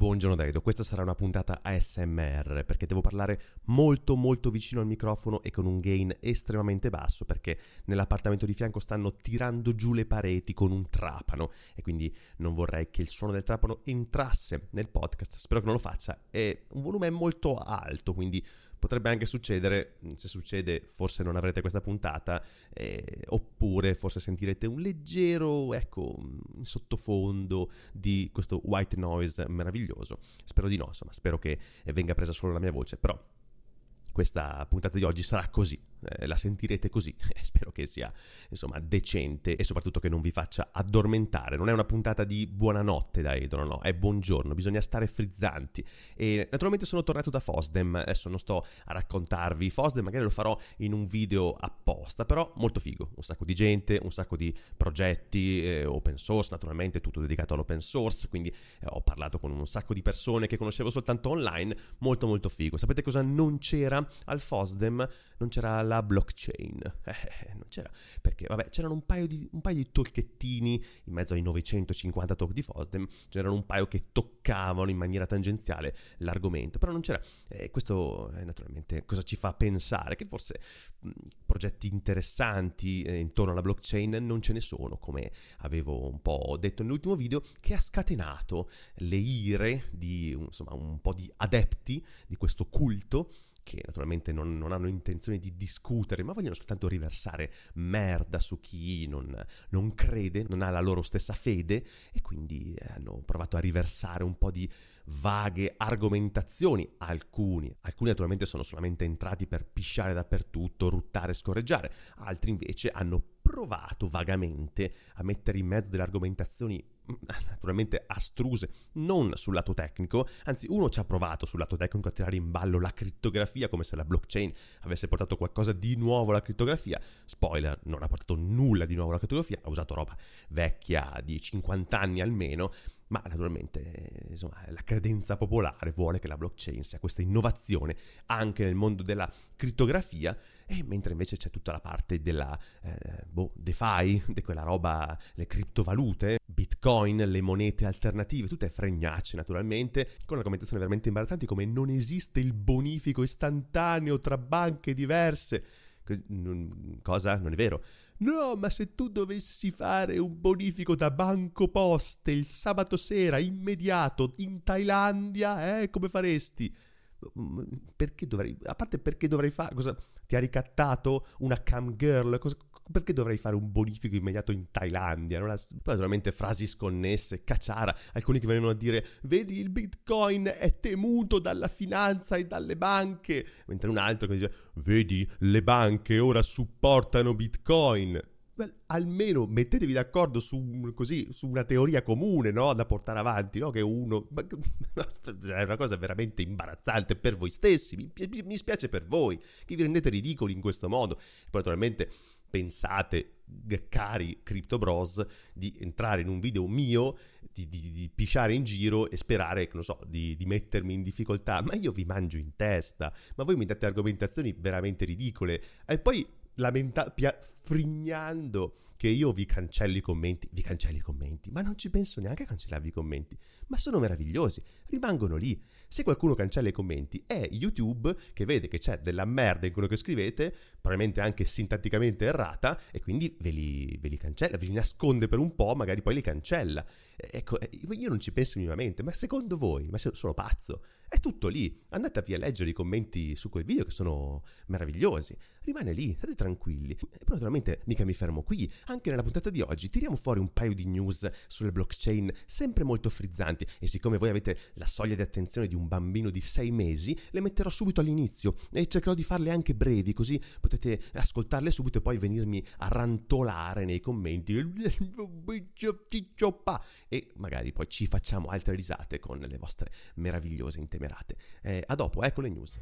Buongiorno Daido, questa sarà una puntata ASMR perché devo parlare molto molto vicino al microfono e con un gain estremamente basso perché nell'appartamento di fianco stanno tirando giù le pareti con un trapano. E quindi non vorrei che il suono del trapano entrasse nel podcast, spero che non lo faccia. È un volume molto alto, quindi potrebbe anche succedere, se succede forse non avrete questa puntata, eh, oppure forse sentirete un leggero, ecco, sottofondo di questo white noise meraviglioso. Spero di no, insomma, spero che venga presa solo la mia voce, però questa puntata di oggi sarà così, eh, la sentirete così, spero che sia insomma decente e soprattutto che non vi faccia addormentare, non è una puntata di buonanotte da Edo, no, è buongiorno, bisogna stare frizzanti. E naturalmente sono tornato da Fosdem, adesso non sto a raccontarvi. Fosdem, magari lo farò in un video apposta, però molto figo, un sacco di gente, un sacco di progetti, eh, open source naturalmente, tutto dedicato all'open source, quindi eh, ho parlato con un sacco di persone che conoscevo soltanto online, molto molto figo. Sapete cosa non c'era al Fosdem? Non c'era la blockchain. Eh, non c'era. Perché, vabbè, c'erano un paio, di, un paio di tocchettini in mezzo ai 950 talk di Fosdem, c'erano un paio che toccavano in maniera tangenziale l'argomento, però non c'era. Eh, questo eh, naturalmente cosa ci fa pensare? Che forse mh, progetti interessanti eh, intorno alla blockchain non ce ne sono, come avevo un po' detto nell'ultimo video, che ha scatenato le ire di insomma, un po' di adepti di questo culto che naturalmente non, non, hanno intenzione di discutere, ma vogliono soltanto riversare merda su chi non, non crede, non ha la loro stessa fede e quindi eh, hanno provato a riversare un po' di vaghe argomentazioni, alcuni, alcuni naturalmente sono solamente entrati per pisciare dappertutto, ruttare scorreggiare, altri invece hanno provato vagamente a mettere in mezzo delle argomentazioni mm, naturalmente astruse, non sul lato tecnico, anzi uno ci ha provato sul lato tecnico a tirare in ballo la crittografia come se la blockchain avesse portato qualcosa di nuovo alla crittografia. Spoiler, non ha portato nulla di nuovo alla crittografia, ha usato roba vecchia di 50 anni almeno ma naturalmente insomma, la credenza popolare vuole che la blockchain sia questa innovazione anche nel mondo della crittografia, e mentre invece c'è tutta la parte della eh, boh, DeFi, di quella roba, le criptovalute, Bitcoin, le monete alternative, tutte fregnacce naturalmente, con argomentazioni veramente imbarazzanti come non esiste il bonifico istantaneo tra banche diverse. Cosa? Non è vero. No, ma se tu dovessi fare un bonifico da banco poste il sabato sera, immediato, in Thailandia, eh, come faresti? Perché dovrei... A parte perché dovrei fare... Cosa... Ti ha ricattato una cam girl? Cosa, perché dovrei fare un bonifico immediato in Thailandia? Ha, poi naturalmente frasi sconnesse, cacciara, alcuni che vengono a dire vedi il bitcoin è temuto dalla finanza e dalle banche, mentre un altro che dice vedi le banche ora supportano bitcoin. Well, almeno mettetevi d'accordo su, così, su, una teoria comune no? da portare avanti, no? che uno... è una cosa veramente imbarazzante per voi stessi, mi, mi spiace per voi, che vi rendete ridicoli in questo modo. Poi naturalmente pensate, cari Crypto Bros, di entrare in un video mio, di, di, di pisciare in giro e sperare, non so, di, di, mettermi in difficoltà. Ma io vi mangio in testa, ma voi mi date argomentazioni veramente ridicole. E poi lamenta- pia- frignando che io vi cancello i commenti, vi cancello i commenti, ma non ci penso neanche a cancellarvi i commenti, ma sono meravigliosi, rimangono lì. Se qualcuno cancella i commenti è YouTube che vede che c'è della merda in quello che scrivete, probabilmente anche sintatticamente errata, e quindi ve li, ve li cancella, ve li nasconde per un po', magari poi li cancella. Ecco, io non ci penso minimamente, ma secondo voi, ma sono pazzo? È tutto lì. Andatevi a leggere i commenti su quel video che sono meravigliosi. Rimane lì, state tranquilli. E poi naturalmente mica mi fermo qui. Anche nella puntata di oggi tiriamo fuori un paio di news sulle blockchain sempre molto frizzanti e siccome voi avete la soglia di attenzione di un bambino di sei mesi, le metterò subito all'inizio e cercherò di farle anche brevi così potete ascoltarle subito e poi venirmi a rantolare nei commenti e magari poi ci facciamo altre risate con le vostre meravigliose intenzioni temerate. Eh, a dopo, ecco le news.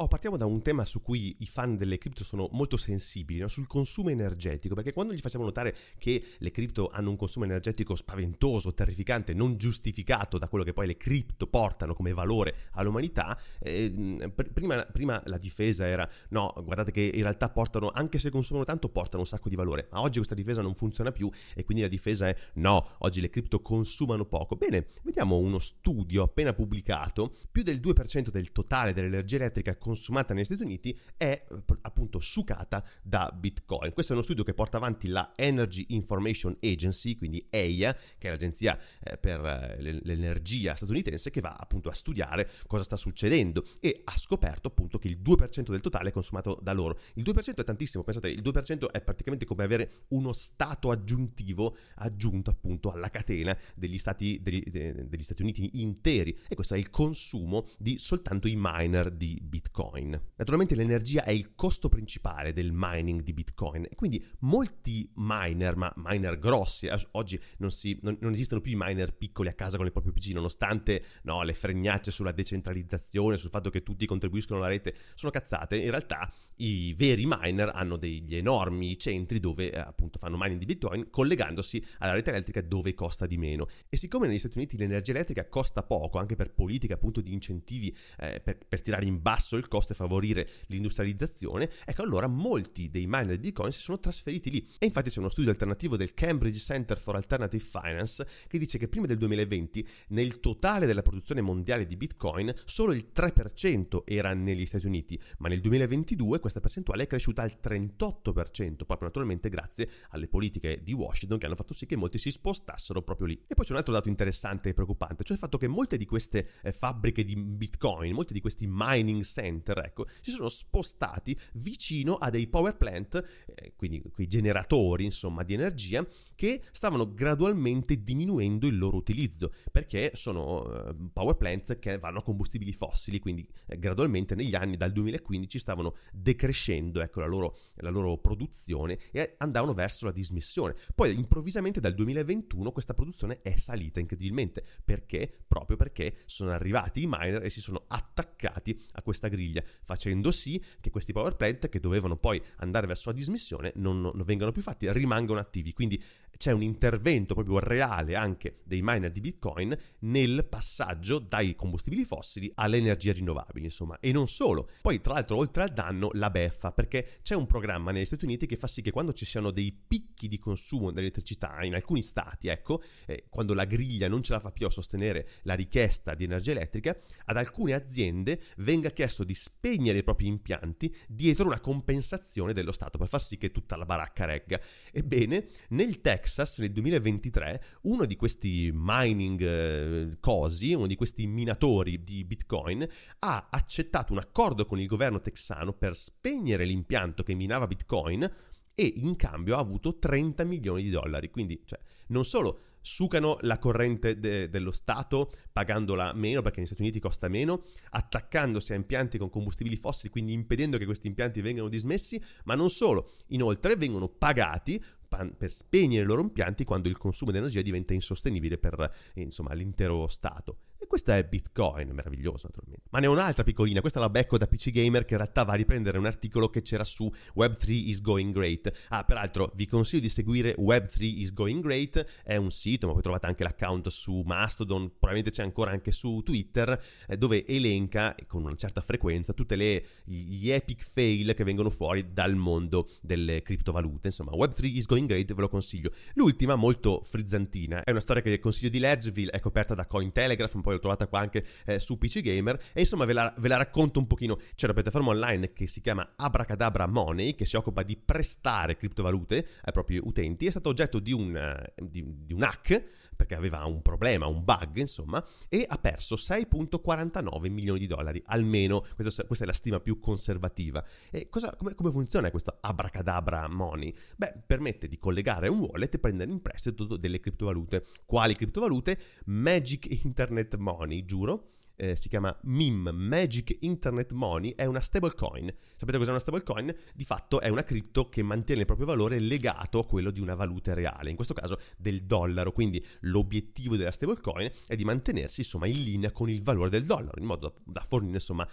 Oh, partiamo da un tema su cui i fan delle cripto sono molto sensibili, no? sul consumo energetico, perché quando gli facciamo notare che le cripto hanno un consumo energetico spaventoso, terrificante, non giustificato da quello che poi le cripto portano come valore all'umanità, eh, prima, prima, la difesa era no, guardate che in realtà portano, anche se consumano tanto, portano un sacco di valore, ma oggi questa difesa non funziona più e quindi la difesa è no, oggi le cripto consumano poco. Bene, vediamo uno studio appena pubblicato, più del 2% del totale dell'energia elettrica consumata negli Stati Uniti è eh, appunto sucata da Bitcoin. Questo è uno studio che porta avanti la Energy Information Agency, quindi EIA, che è l'agenzia eh, per eh, l'energia statunitense, che va appunto a studiare cosa sta succedendo e ha scoperto appunto che il 2% del totale è consumato da loro. Il 2% è tantissimo, pensate, il 2% è praticamente come avere uno stato aggiuntivo aggiunto appunto alla catena degli Stati, degli, degli Stati Uniti interi e questo è il consumo di soltanto i miner di Bitcoin. Bitcoin. Naturalmente l'energia è il costo principale del mining di Bitcoin e quindi molti miner, ma miner grossi, oggi non, si, non, non esistono più i miner piccoli a casa con il proprio PC, nonostante no, le fregnacce sulla decentralizzazione, sul fatto che tutti contribuiscono alla rete, sono cazzate, in realtà i veri miner hanno degli enormi centri dove eh, appunto fanno mining di Bitcoin collegandosi alla rete elettrica dove costa di meno. E siccome negli Stati Uniti l'energia elettrica costa poco, anche per politica appunto di incentivi eh, per, per tirare in basso il costo e favorire l'industrializzazione, ecco allora molti dei miner di Bitcoin si sono trasferiti lì. E infatti c'è uno studio alternativo del Cambridge Center for Alternative Finance che dice che prima del 2020 nel totale della produzione mondiale di Bitcoin solo il 3% era negli Stati Uniti, ma nel 2022 questa percentuale è cresciuta al 38%, proprio naturalmente grazie alle politiche di Washington che hanno fatto sì che molti si spostassero proprio lì. E poi c'è un altro dato interessante e preoccupante, cioè il fatto che molte di queste eh, fabbriche di Bitcoin, molti di questi mining center, ecco, si sono spostati vicino a dei power plant, eh, quindi quei generatori, insomma, di energia, che stavano gradualmente diminuendo il loro utilizzo, perché sono eh, power plant che vanno a combustibili fossili, quindi eh, gradualmente negli anni dal 2015 stavano decrescendo ecco, la, loro, la loro produzione e andavano verso la dismissione. Poi improvvisamente dal 2021 questa produzione è salita incredibilmente, perché? Proprio perché sono arrivati i miner e si sono attaccati a questa griglia, facendo sì che questi power plant che dovevano poi andare verso la dismissione non, non vengano più fatti, rimangano attivi. Quindi c'è un intervento proprio reale anche dei miner di Bitcoin nel passaggio dai combustibili fossili alle energie rinnovabili, insomma, e non solo. Poi, tra l'altro, oltre al danno, la beffa, perché c'è un programma negli Stati Uniti che fa sì che quando ci siano dei picchi di consumo dell'elettricità in alcuni stati, ecco, eh, quando la griglia non ce la fa più a sostenere la richiesta di energia elettrica, ad alcune aziende venga chiesto di spegnere i propri impianti dietro una compensazione dello Stato per far sì che tutta la baracca regga. Ebbene, nel Texas Texas nel 2023 uno di questi mining eh, cosi, uno di questi minatori di Bitcoin, ha accettato un accordo con il governo texano per spegnere l'impianto che minava Bitcoin e in cambio ha avuto 30 milioni di dollari. Quindi, cioè, non solo sucano la corrente de- dello Stato pagandola meno perché negli Stati Uniti costa meno, attaccandosi a impianti con combustibili fossili, quindi impedendo che questi impianti vengano dismessi, ma non solo, inoltre vengono pagati per spegnere i loro impianti quando il consumo di energia diventa insostenibile per insomma, l'intero Stato. E questa è Bitcoin, meraviglioso naturalmente. Ma ne ho un'altra piccolina, questa la becco da PC Gamer che in realtà va a riprendere un articolo che c'era su Web3 is going great. Ah, peraltro vi consiglio di seguire Web3 is going great, è un sito, ma poi trovate anche l'account su Mastodon, probabilmente c'è ancora anche su Twitter, eh, dove elenca con una certa frequenza tutti gli epic fail che vengono fuori dal mondo delle criptovalute. Insomma, Web3 is going great, ve lo consiglio. L'ultima, molto frizzantina, è una storia che consiglio di leggervi, è coperta da Cointelegraph, un poi l'ho trovata qua anche eh, su PC Gamer e insomma ve la, ve la, racconto un pochino. C'è una piattaforma online che si chiama Abracadabra Money che si occupa di prestare criptovalute ai propri utenti, è stato oggetto di un, eh, di, di un hack perché aveva un problema, un bug, insomma, e ha perso 6.49 milioni di dollari, almeno, questa, questa, è la stima più conservativa. E cosa, come, come, funziona questo abracadabra money? Beh, permette di collegare un wallet e prendere in prestito delle criptovalute. Quali criptovalute? Magic Internet Money, giuro eh, si chiama MIM, Magic Internet Money, è una stablecoin. Sapete cos'è una stablecoin? Di fatto è una cripto che mantiene il proprio valore legato a quello di una valuta reale, in questo caso del dollaro, quindi l'obiettivo della stablecoin è di mantenersi insomma in linea con il valore del dollaro, in modo da, fornire insomma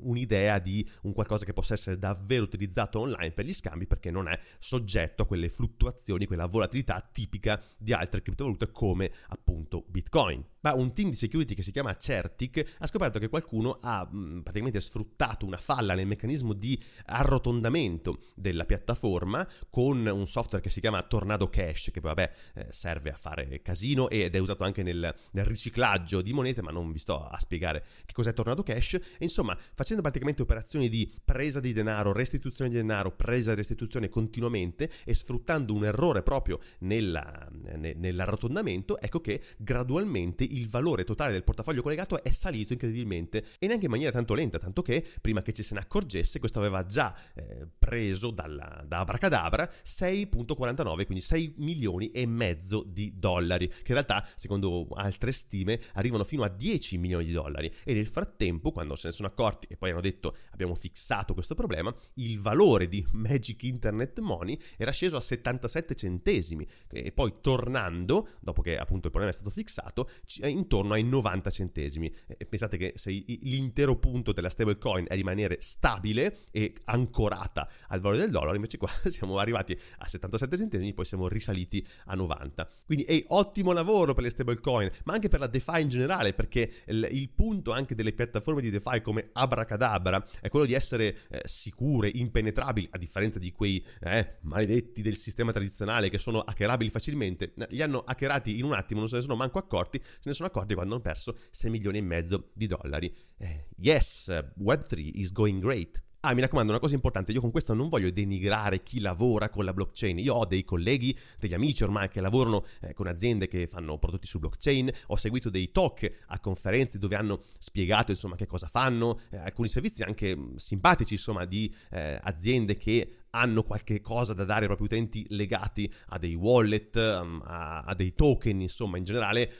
un'idea di un qualcosa che possa essere davvero utilizzato online per gli scambi perché non è soggetto a quelle fluttuazioni, quella volatilità tipica di altre criptovalute come appunto Bitcoin. Ma un team di security che si chiama Certic ha scoperto che qualcuno ha mh, praticamente sfruttato una falla nel meccanismo di arrotondamento della piattaforma con un software che si chiama Tornado Cash, che vabbè eh, serve a fare casino ed è usato anche nel, nel, riciclaggio di monete, ma non vi sto a spiegare che cos'è Tornado Cash. E insomma, facendo praticamente operazioni di presa di denaro, restituzione di denaro, presa e restituzione continuamente e sfruttando un errore proprio nella, ne, nell'arrotondamento, ecco che gradualmente il valore totale del portafoglio collegato è salito incredibilmente e neanche in maniera tanto lenta, tanto che prima che ci se ne accorgesse questo aveva già eh, preso dalla, da Abracadabra 6.49, quindi 6 milioni e mezzo di dollari, che in realtà secondo altre stime arrivano fino a 10 milioni di dollari e nel frattempo quando se ne sono accorti e poi hanno detto abbiamo fissato questo problema, il valore di Magic Internet Money era sceso a 77 centesimi e poi tornando, dopo che appunto il problema è stato fissato, intorno ai 90 centesimi. E pensate che se l'intero punto della stablecoin è rimanere stabile e ancorata al valore del dollaro, invece qua siamo arrivati a 77 centesimi, poi siamo risaliti a 90. Quindi è ottimo lavoro per le stablecoin, ma anche per la DeFi in generale, perché il, il punto anche delle piattaforme di DeFi come Abracadabra è quello di essere eh, sicure, impenetrabili, a differenza di quei eh, maledetti del sistema tradizionale che sono hackerabili facilmente. Li hanno hackerati in un attimo, non se ne sono manco accorti, se ne sono accorti quando hanno perso 6 milioni e mezzo di dollari. Eh, yes, Web3 is going great. Ah, mi raccomando, una cosa importante, io con questo non voglio denigrare chi lavora con la blockchain. Io ho dei colleghi, degli amici ormai che lavorano eh, con aziende che fanno prodotti su blockchain, ho seguito dei talk a conferenze dove hanno spiegato insomma che cosa fanno, eh, alcuni servizi anche simpatici insomma di eh, aziende che hanno qualche cosa da dare ai propri utenti legati a dei wallet, um, a, a, dei token, insomma, in generale.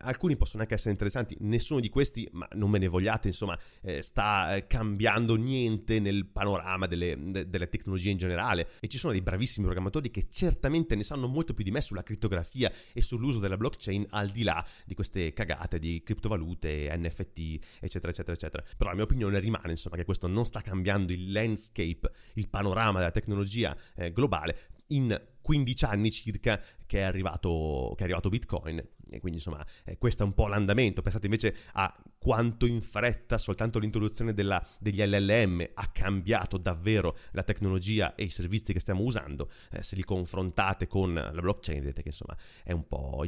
Alcuni possono anche essere interessanti, nessuno di questi, ma non me ne vogliate, insomma, eh, sta eh, cambiando niente nel panorama delle, de, delle, tecnologie in generale. E ci sono dei bravissimi programmatori che certamente ne sanno molto più di me sulla crittografia e sull'uso della blockchain al di là di queste cagate di criptovalute, NFT, eccetera, eccetera, eccetera. Però la mia opinione rimane, insomma, che questo non sta cambiando il landscape, il panorama della tecnologia eh, globale in 15 anni circa che è arrivato, che è arrivato Bitcoin. E quindi insomma eh, questo è un po' l'andamento. Pensate invece a quanto in fretta soltanto l'introduzione della, degli LLM ha cambiato davvero la tecnologia e i servizi che stiamo usando. Eh, se li confrontate con la blockchain vedete che insomma è un po'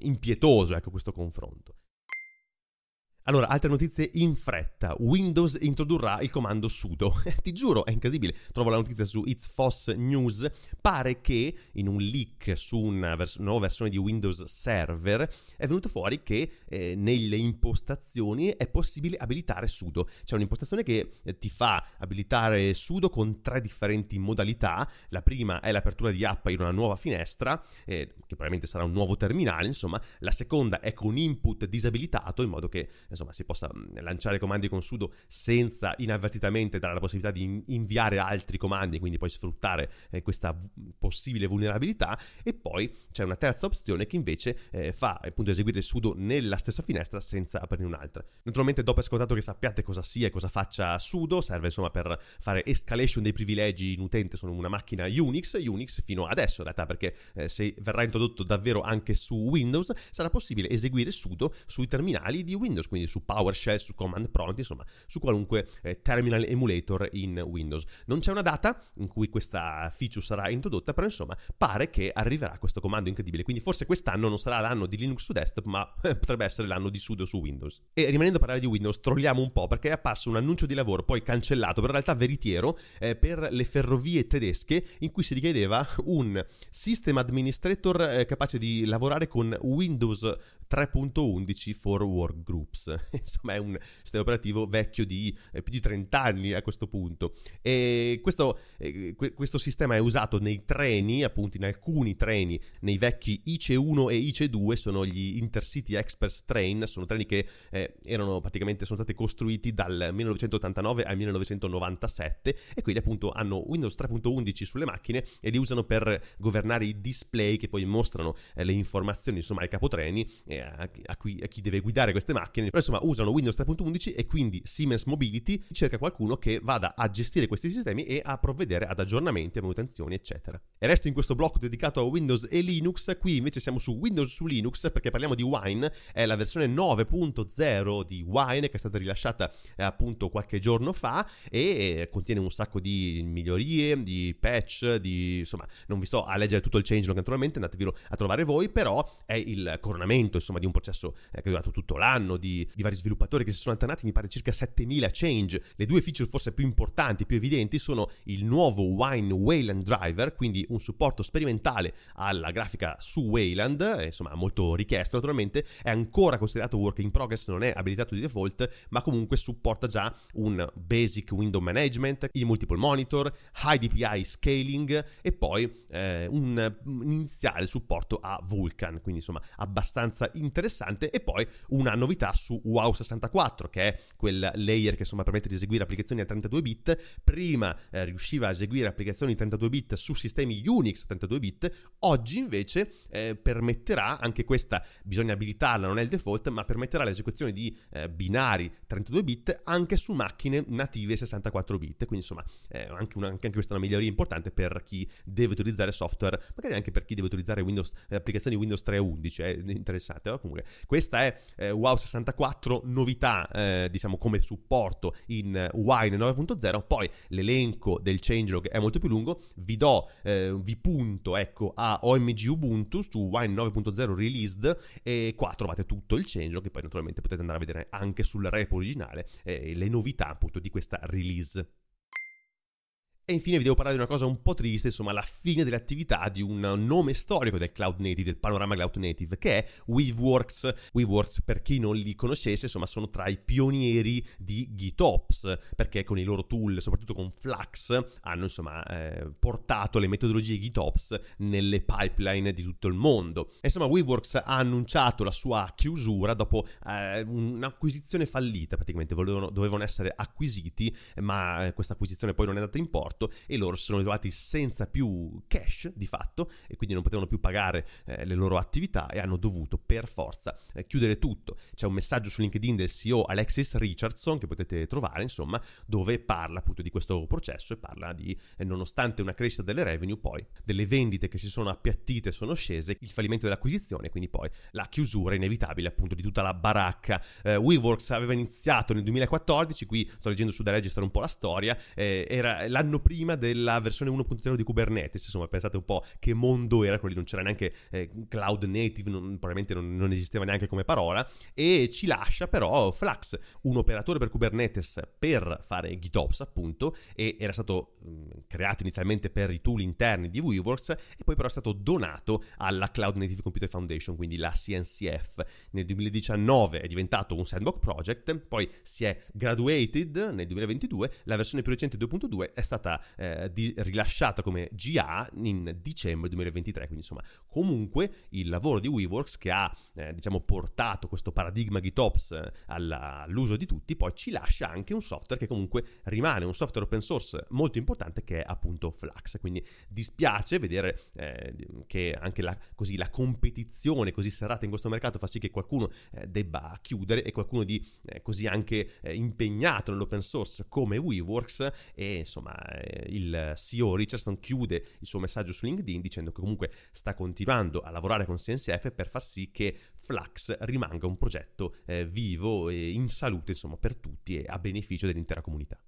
impietoso ecco questo confronto allora, altre notizie in fretta. Windows introdurrà il comando sudo. Ti giuro, è incredibile. Trovo la notizia su It's Foss News. Pare che in un leak su una vers- nuova versione di Windows Server è venuto fuori che eh, nelle impostazioni è possibile abilitare sudo. C'è un'impostazione che eh, ti fa abilitare sudo con tre differenti modalità. La prima è l'apertura di app in una nuova finestra, eh, che probabilmente sarà un nuovo terminale, insomma. La seconda è con input disabilitato, in modo che insomma, si possa mm, lanciare comandi con sudo senza inavvertitamente dare la possibilità di inviare altri comandi, quindi poi sfruttare eh, questa v- possibile vulnerabilità. E poi c'è una terza opzione che invece eh, fa appunto eseguire il sudo nella stessa finestra senza aprirne un'altra. Naturalmente, dopo ascoltato che sappiate cosa sia e cosa faccia sudo, serve insomma per fare escalation dei privilegi in utente su una macchina Unix, Unix fino adesso in realtà, perché eh, se verrà introdotto davvero anche su Windows, sarà possibile eseguire sudo sui terminali di Windows, quindi quindi su PowerShell, su Command Prompt, insomma, su qualunque eh, terminal emulator in Windows. Non c'è una data in cui questa feature sarà introdotta, però insomma, pare che arriverà questo comando incredibile. Quindi forse quest'anno non sarà l'anno di Linux su desktop, ma eh, potrebbe essere l'anno di sudo su Windows. E rimanendo a parlare di Windows, trolliamo un po' perché è apparso un annuncio di lavoro poi cancellato, però in realtà veritiero, eh, per le ferrovie tedesche in cui si richiedeva un system administrator eh, capace di lavorare con Windows 3.11 for workgroups. Insomma, è un sistema operativo vecchio di eh, più di 30 anni a questo punto. E questo, eh, questo sistema è usato nei treni, appunto in alcuni treni, nei vecchi IC1 e IC2, sono gli Intercity Express Train, sono treni che eh, erano praticamente sono stati costruiti dal 1989 al 1997 e quindi appunto hanno Windows 3.11 sulle macchine e li usano per governare i display che poi mostrano eh, le informazioni insomma ai capotreni eh, a, a, cui, a, chi deve guidare queste macchine. Però insomma usano Windows 3.11 e quindi Siemens Mobility cerca qualcuno che vada a gestire questi sistemi e a provvedere ad aggiornamenti, a manutenzioni eccetera. E resto in questo blocco dedicato a Windows e Linux, qui invece siamo su Windows su Linux perché parliamo di Wine, è la versione 9.0 di Wine che è stata rilasciata eh, appunto qualche giorno fa e contiene un sacco di migliorie, di patch, di insomma non vi sto a leggere tutto il changelog naturalmente, andatevelo a trovare voi, però è il coronamento insomma di un processo eh, che è durato tutto l'anno, di, di, vari sviluppatori che si sono alternati, mi pare circa 7000 change. Le due feature forse più importanti, più evidenti sono il nuovo Wine Wayland Driver, quindi un supporto sperimentale alla grafica su Wayland, eh, insomma molto richiesto naturalmente, è ancora considerato work in progress, non è abilitato di default, ma comunque supporta già un basic window management, il multiple monitor, high DPI scaling e poi eh, un, un iniziale supporto a Vulkan, quindi insomma abbastanza interessante. E poi una novità su WoW 64 che è quel layer che insomma permette di eseguire applicazioni a 32 bit, prima eh, riusciva a eseguire applicazioni 32 bit su sistemi Unix 32 bit, oggi invece eh, permetterà, anche questa bisogna abilitarla, non è il default, ma permetterà l'esecuzione di eh, binari 32 bit anche su macchine native 64 bit, quindi insomma anche, una, anche questa è una miglioria importante per chi deve utilizzare software, magari anche per chi deve utilizzare Windows, eh, applicazioni Windows 3.11, è interessante. No? Comunque, questa è eh, WoW 64, novità, eh, diciamo, come supporto in eh, Wine 9.0. Poi l'elenco del changelog è molto più lungo. Vi do, eh, vi punto, ecco, a OMG Ubuntu su Wine 9.0 released e qua trovate tutto il changelog che poi naturalmente potete andare a vedere anche sul repo originale eh, le novità appunto di questa release. E infine vi devo parlare di una cosa un po' triste, insomma, la fine dell'attività di un nome storico del cloud native, del panorama cloud native, che è Weaveworks. Weaveworks, per chi non li conoscesse, insomma, sono tra i pionieri di GitOps, perché con i loro tool, soprattutto con Flux, hanno, insomma, eh, portato le metodologie GitOps nelle pipeline di tutto il mondo. E, insomma, Weaveworks ha annunciato la sua chiusura dopo eh, un'acquisizione fallita, praticamente, volevano, dovevano essere acquisiti, ma eh, questa acquisizione poi non è andata in porto morto e loro si sono ritrovati senza più cash di fatto e quindi non potevano più pagare eh, le loro attività e hanno dovuto per forza eh, chiudere tutto. C'è un messaggio su LinkedIn del CEO Alexis Richardson che potete trovare insomma dove parla appunto di questo processo e parla di eh, nonostante una crescita delle revenue poi delle vendite che si sono appiattite sono scese, il fallimento dell'acquisizione quindi poi la chiusura inevitabile appunto di tutta la baracca. Eh, WeWorks aveva iniziato nel 2014, qui sto leggendo su The Register un po' la storia, eh, era l'anno prima della versione 1.0 di Kubernetes, insomma pensate un po' che mondo era quello lì, non c'era neanche eh, cloud native, non, probabilmente non, non, esisteva neanche come parola, e ci lascia però Flux, un operatore per Kubernetes per fare GitOps appunto, e era stato mh, creato inizialmente per i tool interni di Weaveworks e poi però è stato donato alla Cloud Native Computer Foundation, quindi la CNCF. Nel 2019 è diventato un sandbox project, poi si è graduated nel 2022, la versione più recente 2.2 è stata stata eh, di, rilasciata come GA in dicembre 2023. Quindi insomma, comunque il lavoro di WeWorks che ha eh, diciamo portato questo paradigma GitOps eh, alla, all'uso di tutti, poi ci lascia anche un software che comunque rimane un software open source molto importante che è appunto Flux. Quindi dispiace vedere eh, che anche la, così, la competizione così serrata in questo mercato fa sì che qualcuno eh, debba chiudere e qualcuno di eh, così anche impegnato nell'open source come WeWorks e insomma eh, il CEO Richardson chiude il suo messaggio su LinkedIn dicendo che comunque sta continuando a lavorare con CNCF per far sì che Flux rimanga un progetto eh, vivo e in salute insomma per tutti e a beneficio dell'intera comunità.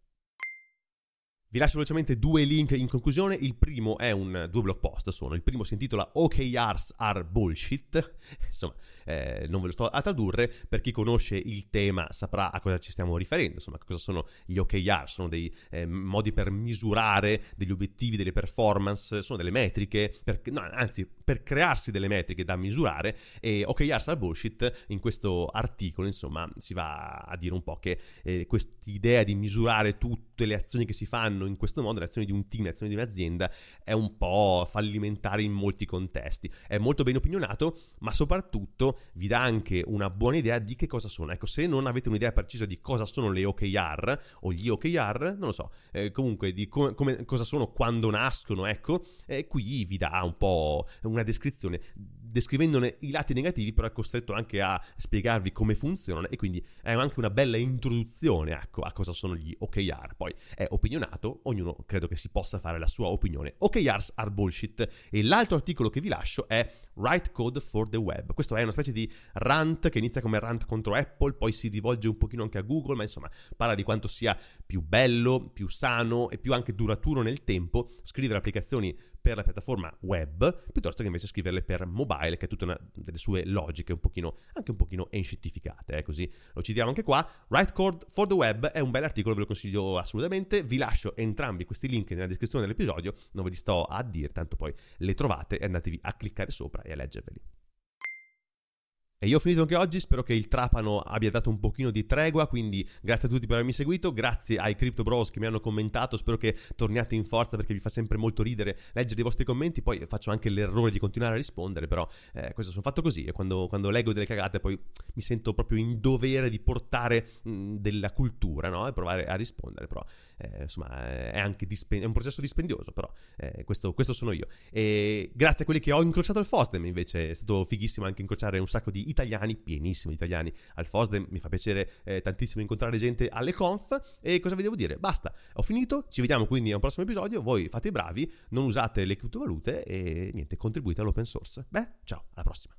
Vi lascio velocemente due link in conclusione. Il primo è un due blog post, sono. Il primo si intitola OKRs are bullshit. Insomma, eh, non ve lo sto a tradurre. Per chi conosce il tema saprà a cosa ci stiamo riferendo. Insomma, cosa sono gli OKR? Sono dei eh, modi per misurare degli obiettivi, delle performance, sono delle metriche. Per, no, anzi, per crearsi delle metriche da misurare e OKRs are bullshit in questo articolo insomma si va a dire un po' che eh, quest'idea di misurare tutte le azioni che si fanno in questo modo, le azioni di un team, le azioni di un'azienda è un po' fallimentare in molti contesti, è molto ben opinionato ma soprattutto vi dà anche una buona idea di che cosa sono, ecco se non avete un'idea precisa di cosa sono le OKR o gli OKR, non lo so, eh, comunque di come, come, cosa sono quando nascono, ecco, eh, qui vi dà un po' una descrizione descrivendone i lati negativi, però è costretto anche a spiegarvi come funzionano e quindi è anche una bella introduzione ecco, a cosa sono gli OKR. Poi è opinionato, ognuno credo che si possa fare la sua opinione. OKRs are bullshit. E l'altro articolo che vi lascio è Write Code for the Web. Questo è una specie di rant che inizia come rant contro Apple, poi si rivolge un pochino anche a Google, ma insomma parla di quanto sia più bello, più sano e più anche duraturo nel tempo scrivere applicazioni per la piattaforma web piuttosto che invece scriverle per mobile, che ha tutte una, delle sue logiche un pochino, anche un pochino enscittificate, eh, così lo citiamo anche qua. Write Code for the Web è un bel articolo, ve lo consiglio assolutamente, vi lascio entrambi questi link nella descrizione dell'episodio, non ve li sto a dire, tanto poi le trovate e andatevi a cliccare sopra e a leggerveli. E io ho finito anche oggi, spero che il Trapano abbia dato un pochino di tregua, quindi grazie a tutti per avermi seguito, grazie ai Crypto Bros che mi hanno commentato, spero che torniate in forza perché vi fa sempre molto ridere leggere i vostri commenti, poi faccio anche l'errore di continuare a rispondere, però eh, questo sono fatto così e quando, quando, leggo delle cagate poi mi sento proprio in dovere di portare mh, della cultura, no? E provare a rispondere, però eh, insomma è anche dispen- è un processo dispendioso, però eh, questo, questo, sono io. E grazie a quelli che ho incrociato al FOSDEM invece è stato fighissimo anche incrociare un sacco di italiani, pienissimo di italiani al FOSDEM, mi fa piacere eh, tantissimo incontrare gente alle conf e cosa vi devo dire? Basta, ho finito, ci vediamo quindi a un prossimo episodio, voi fate i bravi, non usate le criptovalute e niente, contribuite all'open source. Beh, ciao, alla prossima.